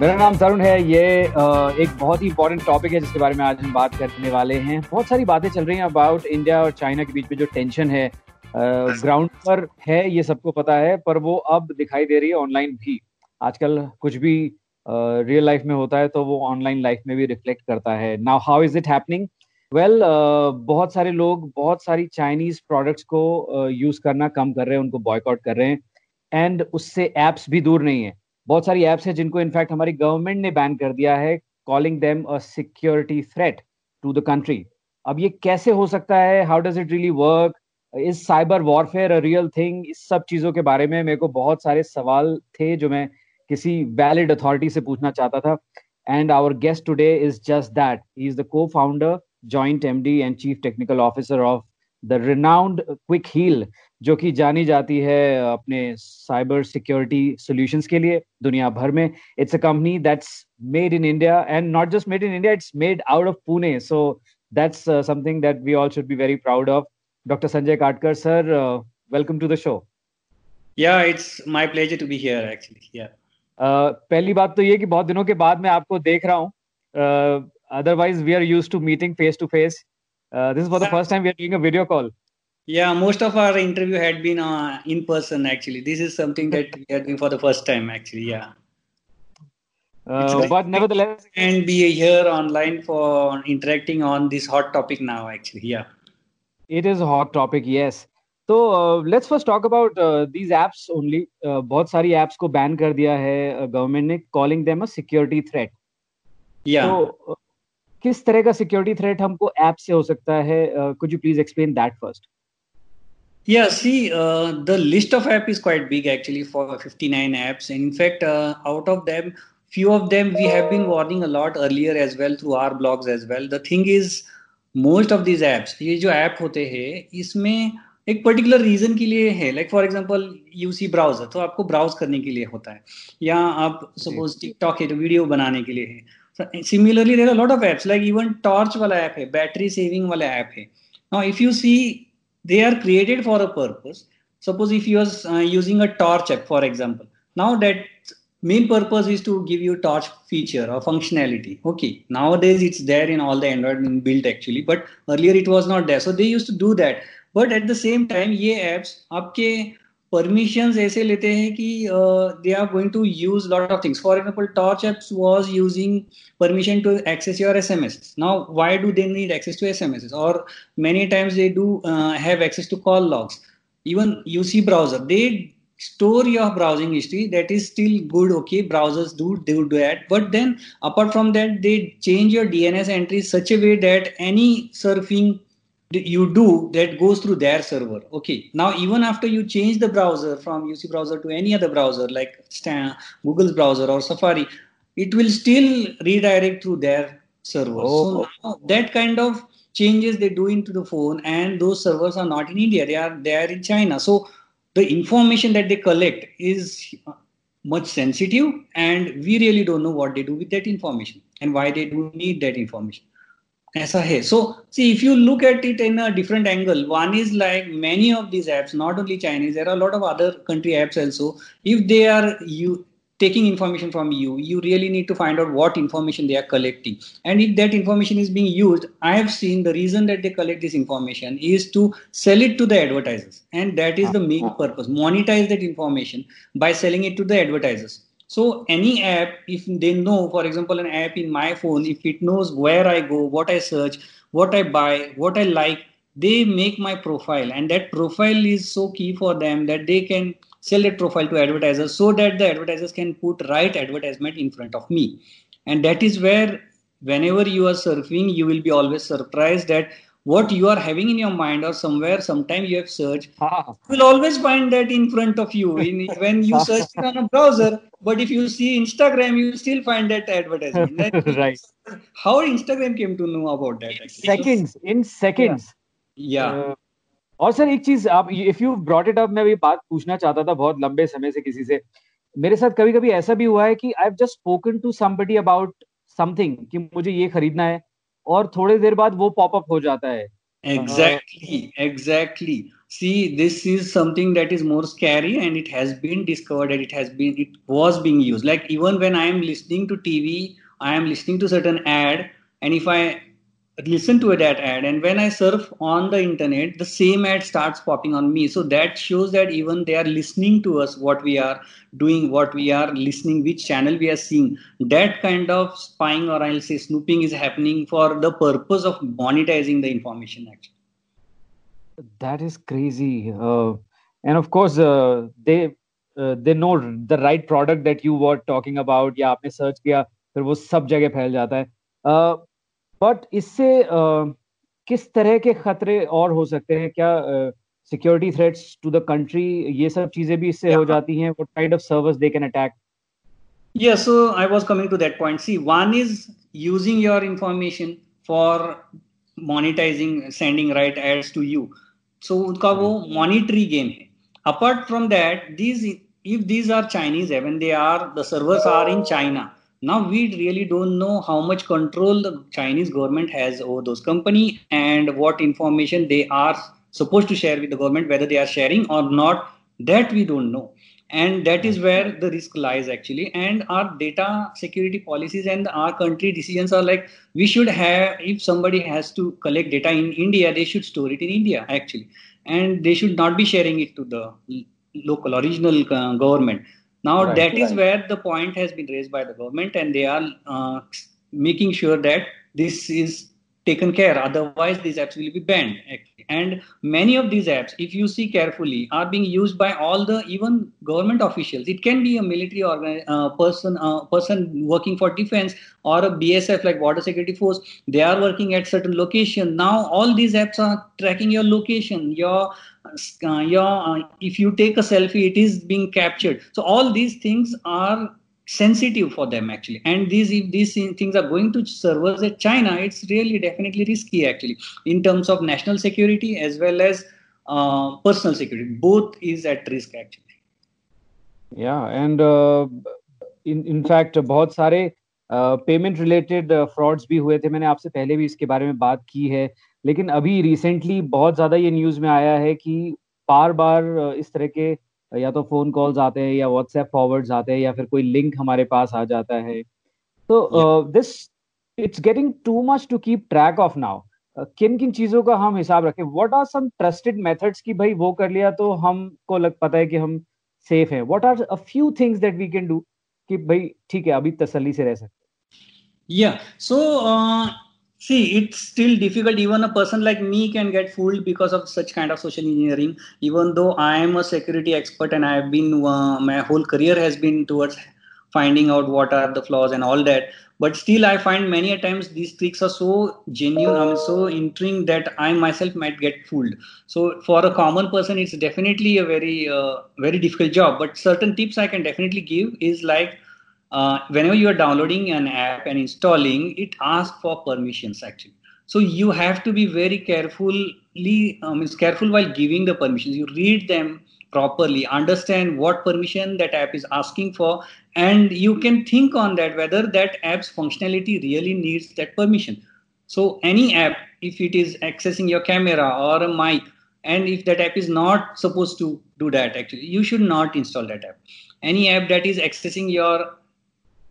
मेरा नाम तरुण है, ये एक बहुत ही इंपॉर्टेंट टॉपिक है जिसके बारे में आज हम बात करने वाले हैं। बहुत सारी बातें चल रही हैं अबाउट इंडिया और चाइना के बीच में जो टेंशन है ग्राउंड पर है, ये सबको पता है, पर वो अब दिखाई दे रही है ऑनलाइन भी। आजकल कुछ भी रियल लाइफ में होता है तो वो ऑनलाइन लाइफ में भी रिफ्लेक्ट करता है। Now how is it happening well बहुत सारे लोग, बहुत सारी चाइनीज़ प्रोडक्ट्स को यूज़ करना कम कर रहे हैं, उनको बॉयकआउट कर रहे हैं। एंड उससे एप्स भी दूर नहीं है। बहुत सारी एप्स है जिनको इनफैक्ट हमारी गवर्नमेंट ने बैन कर दिया है calling them a security threat to the country अब ये कैसे हो सकता है? How does it really work is cyber warfare a real thing इस सब चीज़ों के बारे में मेरे को बहुत सारे सवाल थे जो मैं किसी वैलिड अथॉरिटी से पूछना चाहता था। And our guest today is just that he is the co founder joint MD and chief technical officer of the renowned Quick Heal जो कि जानी जाती है अपने साइबर सिक्योरिटी सॉल्यूशंस के लिए दुनिया भर में। It's a company that's made in India and not just made in India it's made out of Pune so that's something that we all should be very proud of doctor Sanjay Katkar sir welcome to the show yeah it's my pleasure to be here actually yeah पहली बात तो ये कि बहुत दिनों के बाद मैं आपको देख रहा हूँ। Otherwise we are used to meeting face to face this is for the first time we are doing a video call Yeah, most of our interview had been uh, in person. Actually, this is something that we are doing for the first time. Actually, yeah. Uh, but nevertheless, and be here online for interacting on this hot topic now. Actually, yeah. It is a hot topic, yes. तो let's first talk about these apps only बहुत सारी apps को ban कर दिया है government uh, ने calling them a security threat या तो किस तरह का सिक्योरिटी थ्रेट हमको ऐप से हो सकता है could you please explain that first Yeah, see, uh, the list of app is quite big actually for 59 apps. And in fact, uh, out of them, few of them we have been warning a lot earlier as well through our blogs as well. The thing is, most of these apps, ये जो app होते हैं इसमें एक particular reason के लिए है like for example UC browser तो आपको ब्राउज करने के लिए होता है या आप सपोज़ टिकटॉक है तो वीडियो बनाने के लिए है similarly are lot of apps like even torch वाला ऐप है बैटरी सेविंग वाला ऐप है now if you see they are created for a purpose suppose if you are uh, using a torch app for example now that main purpose is to give you torch feature or functionality okay nowadays it's there in all the android built actually but earlier it was not there so they used to do that but at the same time ये apps आपके permission ऐसे लेते हैं कि they are going to use lot of things for example torch apps was using permission to access your S M S now why do they need access to S M S और many times they do have access to call logs even U C browser they store your browsing history that is still good okay browsers do do do at but then apart from that they change your D N S entry such a way that any surfing you do that goes through their server. Okay. Now even after you change the browser from uc browser to any other browser like google's browser or safari it will still redirect through their server. Oh. so that kind of changes they do into the phone and those servers are not in india. They are they are in china. So the information that they collect is uh, much sensitive and we really don't know what they do with that information and why they do need that information as a hey. So see, if you look at it in a different angle, one is like many of these apps, not only Chinese, there are a lot of other country apps also. If they are you taking information from you, you really need to find out what information they are collecting. And if that information is being used, I have seen the reason that they collect this information is to sell it to the advertisers. And that is the main ah, ah. purpose. Monetize that information by selling it to the advertisers so any app, if they know, for example, an app in my phone, if it knows where I go, what I search, what I buy, what I like, they make my profile. And that profile is so key for them that they can sell that profile to advertisers so that the advertisers can put right advertisement in front of me. And that is where whenever you are surfing, you will be always surprised that what you are having in your mind or somewhere sometime you have searched ah. you will always find that in front of you in, when you search it on a browser but if you see instagram you still find that advertisement right how instagram came to know about that actually? seconds in seconds yeah, yeah. Uh, और sir एक चीज़ आप if you brought it up मैं भी बात पूछना चाहता था बहुत लंबे समय से किसी से मेरे साथ कभी कभी ऐसा भी हुआ है कि I have just spoken to somebody about something कि मुझे ये खरीदना है और थोड़ी देर बाद वो पॉपअप हो जाता है exactly exactly, exactly see this is something that is more scary and it has been discovered that it has been it was being used. Like even when i am listening to tv i am listening to certain ad and if i listen to that ad and when i surf on the internet the same ad starts popping on me. So that shows that even they are listening to us what we are doing what we are listening which channel we are seeing. That kind of spying or i'll say snooping is happening for the purpose of monetizing the information actually that is crazy uh, and of course uh, they uh, they know the right product that you were talking about या आपने search किया फिर वो सब जगह फैल जाता है बट इससे किस तरह के खतरे और हो सकते हैं क्या security threats to the country ये सब चीजें भी इससे हो जाती हैं what kind of service they can attack Yeah, so I was coming to that point. See, one is using your information for monetizing, sending right ads to you. So उनका वो hmm. मॉनिटरी गेम है. Apart from that these if these are Chinese even they are the servers are in China now we really don't know how much control the Chinese government has over those company and what information they are suppose to share with the government whether they are sharing or not that we don't know and that is where the risk lies actually. And our data security policies and our country decisions are like we should have if somebody has to collect data in india they should store it in india actually. And they should not be sharing it to the local original uh, government. Now right, that is right. where the point has been raised by the government, and they are uh, making sure that this is taken care. Otherwise, these apps will be banned. And many of these apps, if you see carefully, are being used by all the even government officials. It can be a military organ, uh, person, uh, person working for defense, or a BSF like Border Security Force. They are working at certain location. Now, all these apps are tracking your location, your uh, your uh, if you take a selfie it is being captured so all these things are sensitive for them actually and these if these things are going to servers at china it's really definitely risky actually in terms of national security as well as uh, personal security both is at risk actually yeah and uh, in in fact बहुत सारे payment related frauds भी हुए थे मैंने आपसे पहले भी इसके बारे में बात की है लेकिन अभी रिसेंटली बहुत ज्यादा ये न्यूज में आया है कि बार बार इस तरह के या तो फ़ोन कॉल्स आते हैं या व्हाट्सएप फॉरवर्ड्स आते हैं या फिर कोई लिंक हमारे पास आ जाता है। तो this it's getting too much to keep track of now किन किन चीज़ों का हम हिसाब रखें? What are some trusted methods की भाई वो कर लिया तो हमको लग पता है कि हम सेफ़ हैं। What are a few things that we can do कि भाई ठीक है अभी तसल्ली से रह सकते या सो See, it's still difficult. Even a person like me can get fooled because of such kind of social engineering. Even though I am a security expert and I have been, uh, my whole career has been towards finding out what are the flaws and all that. But still, I find many a times these tricks are so genuine, I mean, so intriguing that I myself might get fooled. So, for a common person, it's definitely a very, uh, very difficult job. But certain tips I can definitely give is like uh, whenever you are downloading an app and installing, it asks for permissions actually. So you have to be very carefully, um, careful while giving the permissions. You read them properly, understand what permission that app is asking for, and you can think on that whether that app's functionality really needs that permission. So any app, if it is accessing your camera or a mic, and if that app is not supposed to do that, actually, you should not install that app. Any app that is accessing your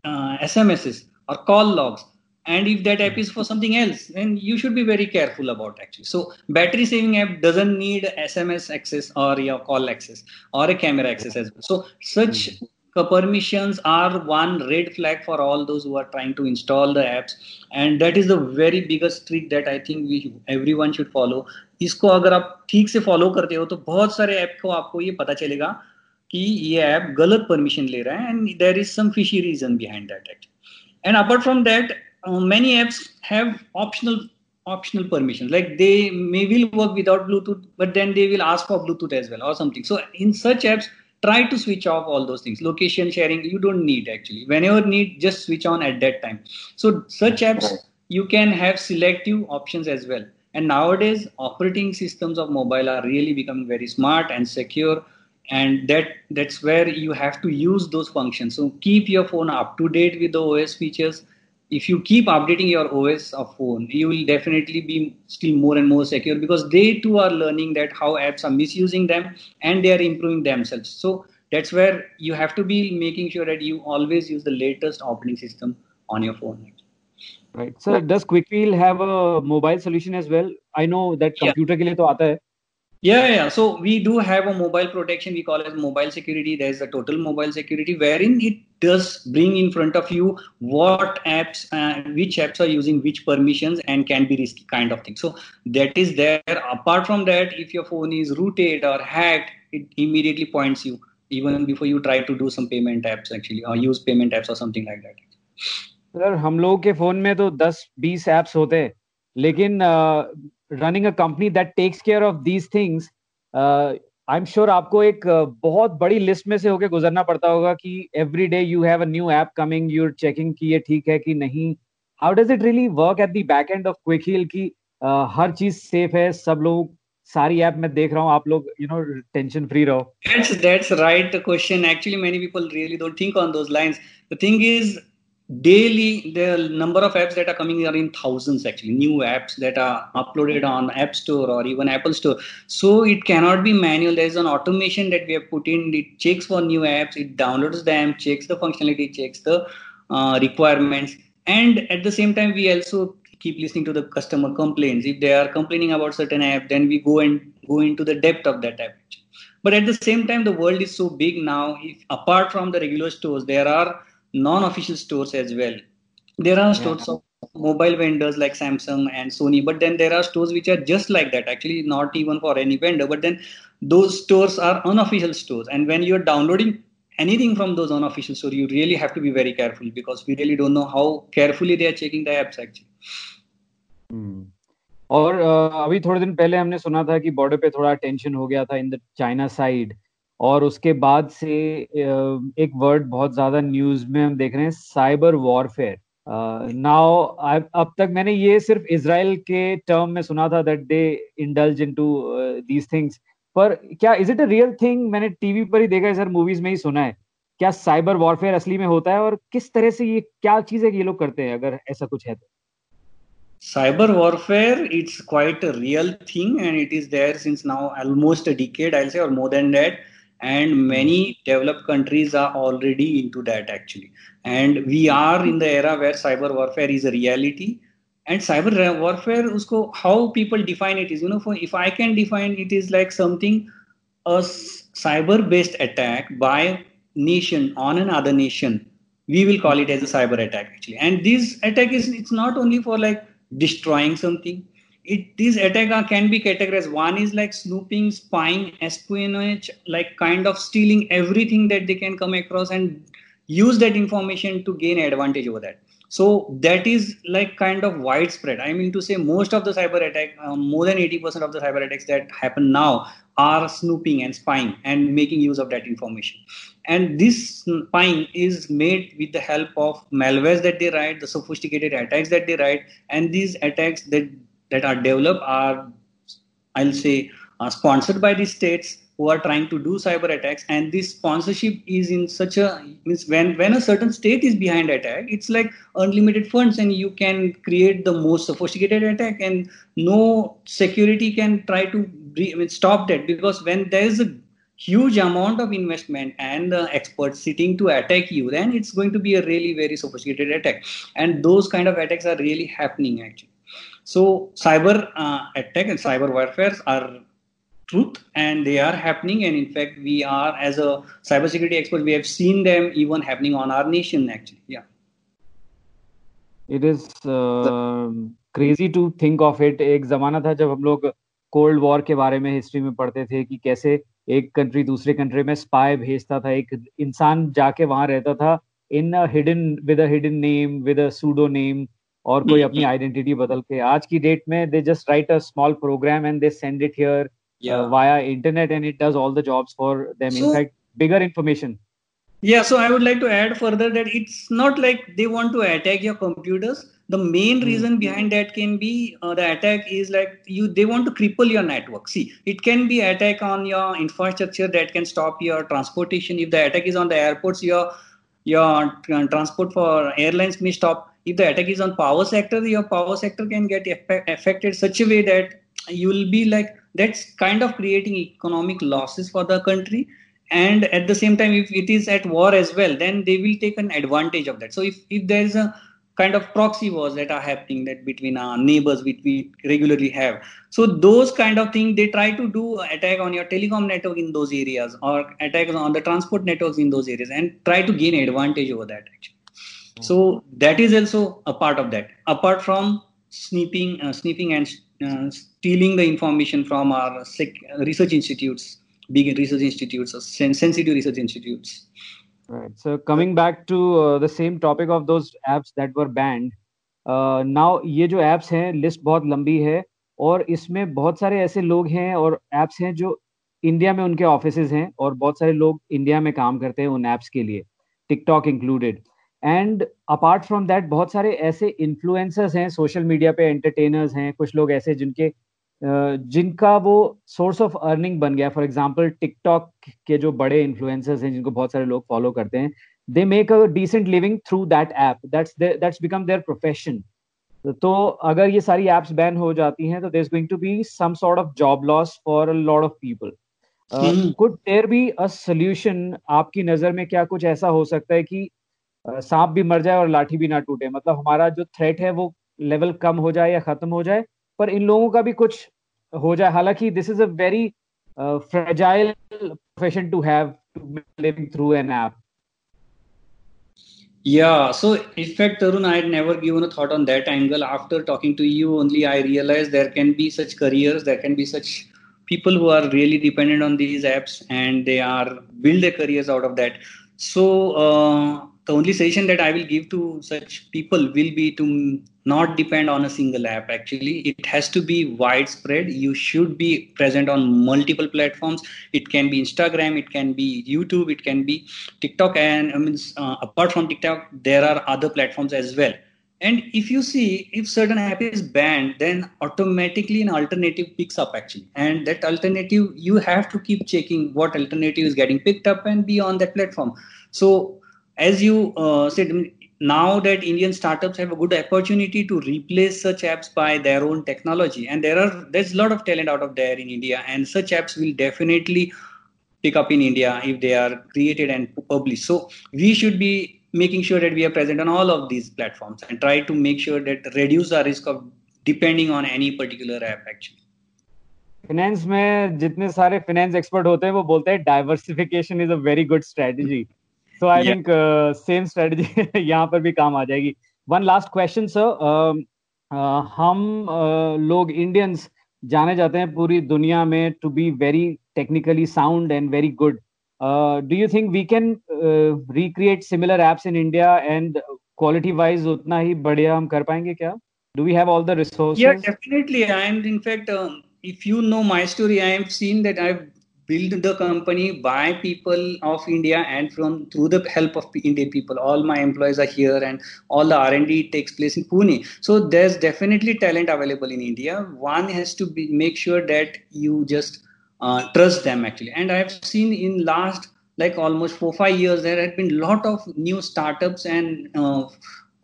uh, SMSs or call logs. And if that app is for something else, then you should be very careful about actually. So battery saving app doesn't need SMS access or your call access or a camera access as well. So such mm-hmm. permissions are one red flag for all those who are trying to install the apps and that is the very biggest trick that i think we everyone should follow इसको अगर आप ठीक से follow करते हो तो बहुत सारे ऐप को आपको ये पता चलेगा कि ये ऐप गलत परमिशन ले रहा है and there is some fishy reason behind that act and apart from that many apps have optional optional permissions like they may will work without bluetooth but then they will ask for bluetooth as well or something so in such apps try to switch off all those things location sharing you don't need actually whenever need just switch on at that time so such apps you can have selective options as well and nowadays operating systems of mobile are really becoming very smart and secure and that that's where you have to use those functions. So keep your phone up to date with the os features. If you keep updating your os of phone you will definitely be still more and more secure because they too are learning that how apps are misusing them and they are improving themselves. So that's where you have to be making sure that you always use the latest operating system on your phone. Right. So does Quick Heal have a mobile solution as well? I know that computer yeah. ke liye to aata hai. Yeah, yeah. So we do have a mobile protection. We call it mobile security. There's a total mobile security wherein it does bring in front of you what apps, uh, which apps are using which permissions and can be risky kind of thing. So that is there. Apart from that, if your phone is rooted or hacked, it immediately points you even before you try to do some payment apps actually or use payment apps or something like that. Sir हम लोगों के phone में तो 10-20 apps होते हैं लेकिन running a company that takes care of these things I am sure आपको एक uh, बहुत बड़ी लिस्ट में से होके गुजरना पड़ता होगा कि every day you have a new app coming you checking कि ये ठीक है कि नहीं। How does it really work at the back end of Quick Heal की हर चीज़ सेफ़ है सब लोग सारी ऐप में देख रहा हूँ आप लोग यू नो टेंशन फ्री रहो। That's right question actually many people really don't think on those lines the thing is daily the number of apps that are coming are in thousands actually. New apps that are uploaded on app store or even apple store. So it cannot be manual. There's an automation that we have put in. It checks for new apps. It downloads them checks the functionality checks the uh, requirements. And at the same time we also keep listening to the customer complaints. If they are complaining about certain app then we go and go into the depth of that app but at the same time the world is so big now. If apart from the regular stores there are non-official stores as well. There are stores yeah. of mobile vendors like Samsung and Sony, but then there are stores which are just like that. Actually, not even for any vendor, but then those stores are unofficial stores. And when you're downloading anything from those unofficial stores, you really have to be very careful because we really don't know how carefully they are checking the apps actually. Hmm. और अभी थोड़े दिन पहले हमने सुना था कि border पे थोड़ा टेंशन हो गया था इन द चाइना साइड और उसके बाद से एक वर्ड बहुत ज़्यादा न्यूज़ में हम देख रहे हैं साइबर वॉरफेयर नाउ अब तक मैंने ये सिर्फ़ इसराइल के टर्म में सुना था that they indulge into these things पर क्या is it a real thing मैंने टीवी पर ही देखा है सर मूवीज़ में ही सुना है। क्या साइबर वॉरफेयर असली में होता है और किस तरह से ये, क्या चीज़ है कि ये लोग करते हैं, अगर ऐसा कुछ है तो? Cyber warfare, it's quite a real thing and it is there since now almost a decade, i'll say, or more than that and hmm. many developed countries are already into that actually. And we are in the era where cyber warfare is a reality. And cyber warfare usko, how people define it is you know for if i can define it is like something a cyber based attack by nation on another nation. We will call it as a cyber attack actually. And this attack is it's not only for like destroying something it these attack can be categorized. One is like snooping spying espionage like kind of stealing everything that they can come across and use that information to gain advantage over that. So that is like kind of widespread. I mean to say most of the cyber attack um, more than 80% of the cyber attacks that happen now are snooping and spying and making use of that information. And this spying is made with the help of malwares that they write the sophisticated attacks that they write and these attacks that that are developed are, I'll say, uh, sponsored by the states who are trying to do cyber attacks. And this sponsorship is in such a means when when a certain state is behind attack it's like unlimited funds and you can create the most sophisticated attack. And no security can try to stop that. Because when there is a huge amount of investment and the experts sitting to attack you then it's going to be a really very sophisticated attack. And those kind of attacks are really happening actually so cyber uh, attack and cyber warfare are truth and they are happening. And in fact, we are as a cybersecurity expert, we have seen them even happening on our nation actually. Yeah. It is uh, crazy to think of it. एक जमाना था जब हम लोग cold war के बारे में history में पढ़ते थे कि कैसे एक कंट्री दूसरे कंट्री में स्पाई भेजता था एक इंसान जाके वहाँ रहता था in hidden with a hidden name with a pseudo name और कोई अपनी आइडेंटिटी बदल के आज की डेट में they just write a small program and they send it here via internet and it does all the jobs for them in fact bigger information Yeah, so I would like to add further that it's not like they want to attack your computers. The main mm. reason behind that can be uh, the attack is like you they want to cripple your network. See, it can be attack on your infrastructure that can stop your transportation. If the attack is on the airports, your your transport for airlines may stop if the attack is on power sector your power sector can get affected such a way that you will be like that's kind of creating economic losses for the country. And at the same time if it is at war as well then they will take an advantage of that. So if, if there is a kind of proxy wars that are happening that between our neighbors which we regularly have so those kind of things they try to do attack on your telecom network in those areas or attack on the transport networks in those areas and try to gain advantage over that actually so that is also a part of that apart from sniffing uh, sniffing and uh, stealing the information from our sec- research institutes big research institutes or sensitive research institutes right so coming back to uh, the same topic of those apps that were banned uh, now ये जो apps हैं list बहुत लंबी है और इसमें बहुत सारे ऐसे लोग हैं और एप्स हैं जो इंडिया में उनके ऑफिस हैं और बहुत सारे लोग इंडिया में काम करते हैं उन एप्स के लिए TikTok included and apart from that बहुत सारे ऐसे इन्फ्लुएंसर्स हैं सोशल मीडिया पे एंटरटेनर्स हैं कुछ लोग ऐसे जिनके जिनका वो सोर्स ऑफ़ अर्निंग बन गया। फॉर एग्ज़ाम्पल टिकटॉक के जो बड़े इन्फ्लुएंसर्स हैं जिनको बहुत सारे लोग फॉलो करते हैं they make a decent living through that app that's that's become their profession तो अगर ये सारी एप्स बैन हो जाती हैं तो there is going to be some sort of job loss for a lot of people could there be a solution आपकी नज़र में क्या कुछ ऐसा हो सकता है कि सांप भी मर जाए और लाठी भी ना टूटे मतलब हमारा जो थ्रेट है वो लेवल कम हो जाए या खत्म हो जाए पर इन लोगों का भी कुछ हो जाए हालाँकि this is a very fragile profession to have to living through an app Yeah, so in fact, Tarun, I had never given a thought on that angle. After talking to you, only I realized there can be such careers, there can be such people who are really dependent on these apps and they are build their careers out of that. So, uh, the only suggestion that I will give to such people will be to not depend on a single app. Actually, it has to be widespread. You should be present on multiple platforms. It can be Instagram, it can be YouTube, it can be TikTok, and I mean, uh, apart from TikTok, there are other platforms as well. And if you see, if certain app is banned, then automatically an alternative picks up actually. And that alternative, you have to keep checking what alternative is getting picked up and be on that platform. So as you uh, said, now that Indian startups have a good opportunity to replace such apps by their own technology, and there are there's a lot of talent out of there in India, and such apps will definitely pick up in India if they are created and published. So we should be making sure that we are present on all of these platforms and try to make sure that reduce our risk of depending on any particular app actually. Finance में जितने सारे finance expert होते हैं वो बोलते हैं diversification is a very good strategy so I think same strategy यहाँ पर भी काम आ जाएगी। वन लास्ट क्वेश्चन सर हम uh, लोग इंडियंस जाने जाते हैं पूरी दुनिया में to be very technically sound and very good do you think we can recreate similar apps in India and quality wise उतना ही बढ़िया हम कर पाएँगे क्या? Do we have all the resources? Yeah definitely. I am in fact uh, if you know my story i have seen that i've build the company by people of India and from through the help of Indian people. All my employees are here, and all the R and D takes place in Pune. So there's definitely talent available in India. One has to be make sure that you just uh, trust them actually. And I've seen in last like almost four five years there had been a lot of new startups and uh,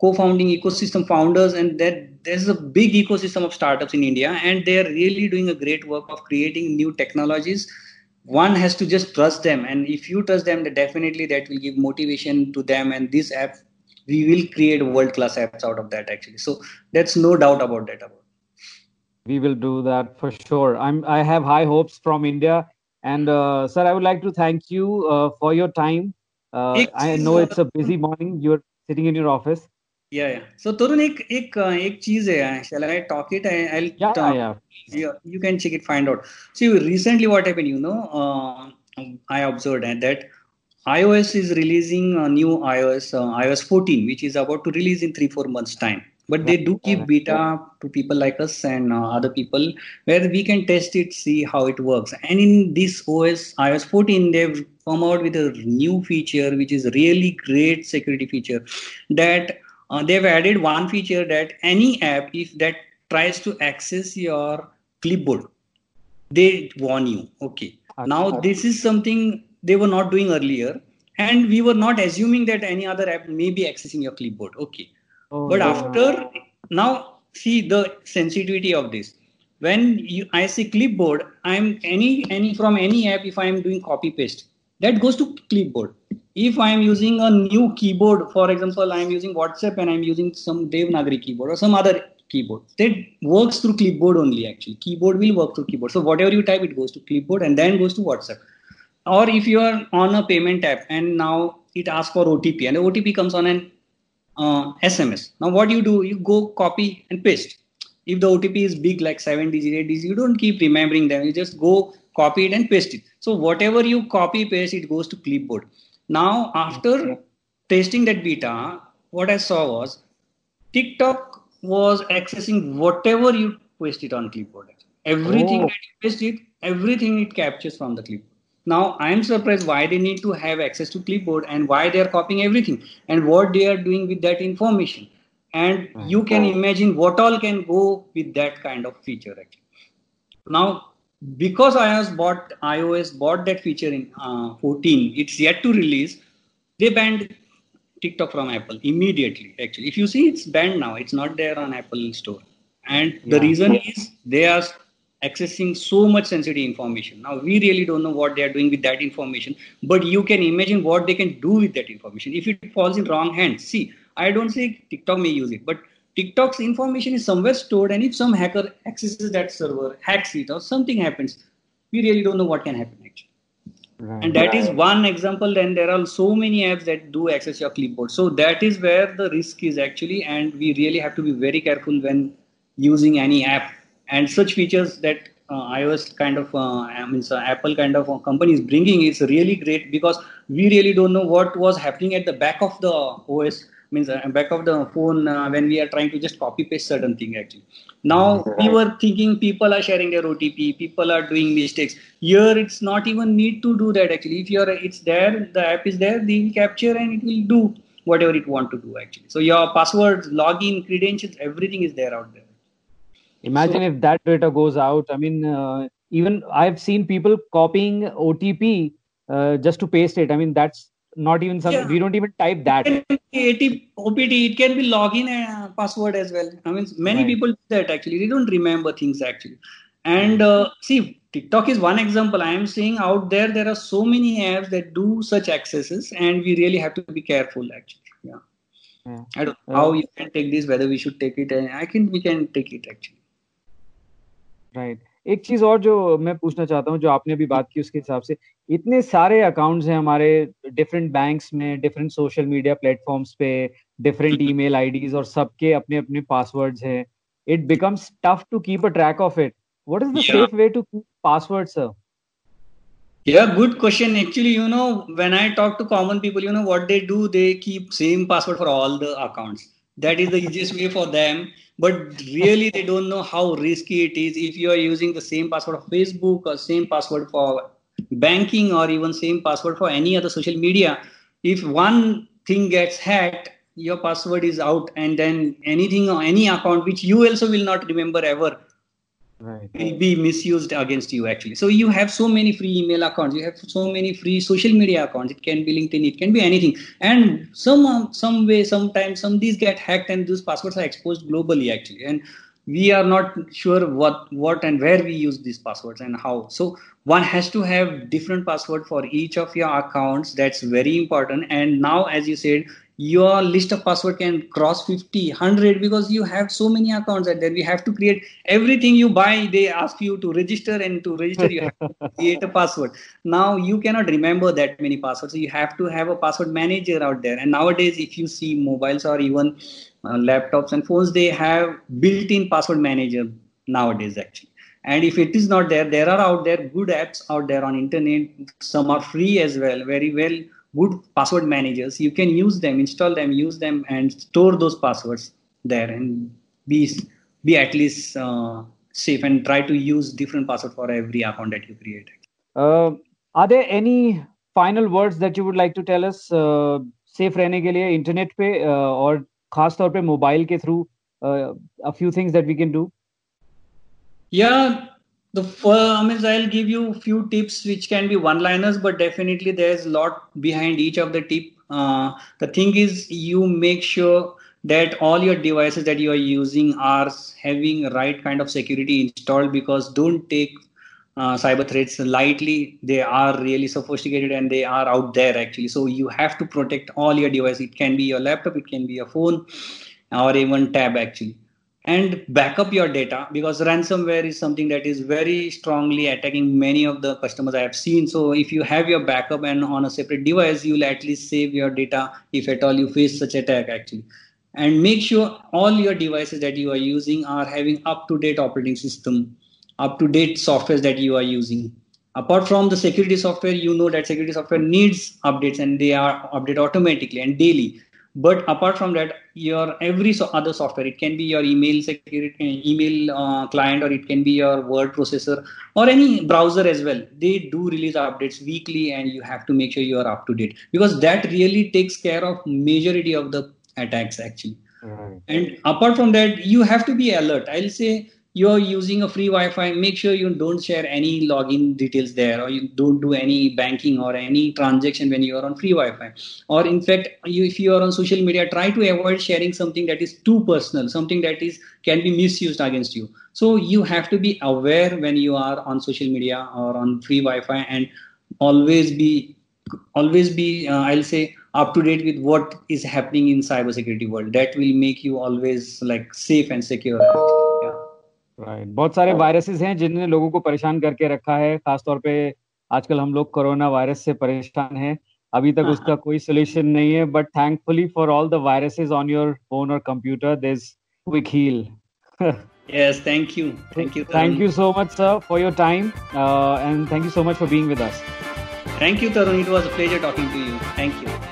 co-founding ecosystem founders and that there's a big ecosystem of startups in india and they're really doing a great work of creating new technologies one has to just trust them. And if you trust them then definitely that will give motivation to them. And this app we will create world class apps out of that actually. So that's no doubt about that about we will do that for sure. I'm i have high hopes from india. And uh, sir i would like to thank you uh, for your time. Uh, i know it's a busy morning. You're sitting in your office yeah yeah so ek, uh, ek cheez hai shall i talk it I, i'll yeah, talk. yeah yeah, you can check it, find out. See, recently what happened, you know, uh, I observed that iOS is releasing a new iOS, uh, iOS 14, which is about to release in three, four months' time. But they do keep beta to people like us and uh, other people where we can test it, see how it works. And in this OS, iOS 14, they've come out with a new feature, which is really great security feature that uh, they've added one feature that any app, if that tries to access your clipboard they warn you. Okay. Now this is something they were not doing earlier and we were not assuming that any other app may be accessing your clipboard. Okay. Oh, but yeah. after now see the sensitivity of this. When you, i say clipboard i'm any any from any app if i'm doing copy paste that goes to clipboard if i'm using a new keyboard for example i'm using whatsapp and i'm using some devanagari keyboard or some other keyboard that works through clipboard only actually. Keyboard will work through keyboard so whatever you type it goes to clipboard and then goes to whatsapp. Or if you are on a payment app and now it asks for otp and the otp comes on an uh, sms now what you do? You go copy and paste. If the otp is big like 7 digit 8 digit you don't keep remembering them. You just go copy it and paste it. So whatever you copy paste it goes to clipboard now after testing that beta what i saw was tiktok was accessing whatever you paste it on clipboard everything oh. that you paste it everything it captures from the clipboard. Now i'm surprised why they need to have access to clipboard and why they are copying everything and what they are doing with that information. And oh, you can imagine what all can go with that kind of feature actually. Now because ios bought ios bought that feature in uh, 14 it's yet to release they banned tiktok from apple immediately actually if you see it's banned now it's not there on apple store and yeah. the reason is they are accessing so much sensitive information. Now, we really don't know what they are doing with that information, but you can imagine what they can do with that information. If it falls in wrong hands, see, I don't say TikTok may use it, but TikTok's information is somewhere stored, and if some hacker accesses that server, hacks it, or something happens, we really don't know what can happen actually. Right. And that is one example. Then there are so many apps that do access your clipboard. So that is where the risk is actually, and we really have to be very careful when using any app and such features that uh, iOS kind of uh, I mean, so Apple kind of uh, company is bringing is really great because we really don't know what was happening at the back of the OS means uh, back of the phone uh, when we are trying to just copy paste certain thing actually. Now we were thinking people are sharing their otp people are doing mistakes. Here it's not even need to do that actually. If you're it's there the app is there they will capture and it will do whatever it want to do actually. So your passwords login credentials everything is there out there. Imagine so, if that data goes out. I mean, uh, even I've seen people copying OTP uh, just to paste it. I mean, that's not even some yeah. we don't even type that. Opt it can be login and uh, password as well. I mean many right. people do that actually. They don't remember things actually. And uh, see tiktok is one example. I am saying out there there are so many apps that do such accesses and we really have to be careful actually. Yeah, yeah. i don't know yeah. how you can take this whether we should take it and i think we can take it actually. Right. एक चीज़ और जो मैं पूछना चाहता हूँ जो आपने अभी बात की उसके हिसाब से इतने सारे अकाउंट्स हैं हमारे डिफरेंट बैंक्स में डिफरेंट सोशल मीडिया प्लेटफॉर्म्स पे डिफरेंट ईमेल आईडीज और सबके अपने अपने पासवर्ड्स हैं it becomes tough to keep a track of it what is the safe way to keep password sir Yeah, good question. Actually, you know, when I talk to common people, you know what they do? They keep same password for all the accounts. That is the easiest way for them. But really they don't know how risky it is. If you are using the same password of facebook or same password for banking or even same password for any other social media if one thing gets hacked your password is out. And then anything or any account which you also will not remember ever right. be misused against you actually. So you have so many free email accounts you have so many free social media accounts. It can be linkedin it can be anything. And some some way sometimes some these get hacked and those passwords are exposed globally actually. And we are not sure what what and where we use these passwords and how. So one has to have different password for each of your accounts. That's very important. And now as you said your list of password can cross 50 100 because you have so many accounts and then we have to create everything you buy they ask you to register and to register you have to create a password. Now you cannot remember that many passwords. So you have to have a password manager out there. And nowadays if you see mobiles or even uh, laptops and phones they have built-in password manager nowadays actually. And if it is not there there are out there good apps out there on internet. Some are free as well very well good password managers you can use them install them use them and store those passwords there and be be at least uh, safe and try to use different password for every account that you create uh, are there any final words that you would like to tell us uh, safe रहने के लिए internet पे uh, और खास तौर पे mobile के through a few things that we can do yeah the I mean, I'll give you a few tips which can be one-liners, but definitely there's a lot behind each of the tip. Uh, the thing is, you make sure that all your devices that you are using are having right kind of security installed because don't take uh, cyber threats lightly. They are really sophisticated and they are out there actually. So you have to protect all your devices it can be your laptop it can be your phone or even tab actually and back up your data because ransomware is something that is very strongly attacking many of the customers i have seen. So if you have your backup and on a separate device you'll at least save your data if at all you face such attack actually. And make sure all your devices that you are using are having up to date operating system up to date software that you are using. Apart from the security software you know that security software needs updates and they are updated automatically and daily but apart from that your every so other software it can be your email security email uh, client or it can be your word processor or any browser as well. They do release updates weekly and you have to make sure you are up to date because that really takes care of majority of the attacks actually. Mm-hmm. and apart from that you have to be alert. I'll say you're using a free wi-fi make sure you don't share any login details there or you don't do any banking or any transaction when you are on free wi-fi. Or in fact you, if you are on social media try to avoid sharing something that is too personal something that is can be misused against you. So you have to be aware when you are on social media or on free wi-fi and always be always be uh, i'll say up to date with what is happening in cybersecurity world. That will make you always like safe and secure right right. बहुत सारे viruses हैं जिनने लोगों को परेशान करके रखा है खासतौर पे आजकल हम लोग कोरोना वायरस से परेशान हैं। अभी तक उसका कोई सोल्यूशन नहीं है but thankfully for all the viruses on your phone और computer this Quick Heal yes thank you thank you thank you so much sir for your time and thank you so much for being with us thank you Tarun it was a pleasure talking to you thank you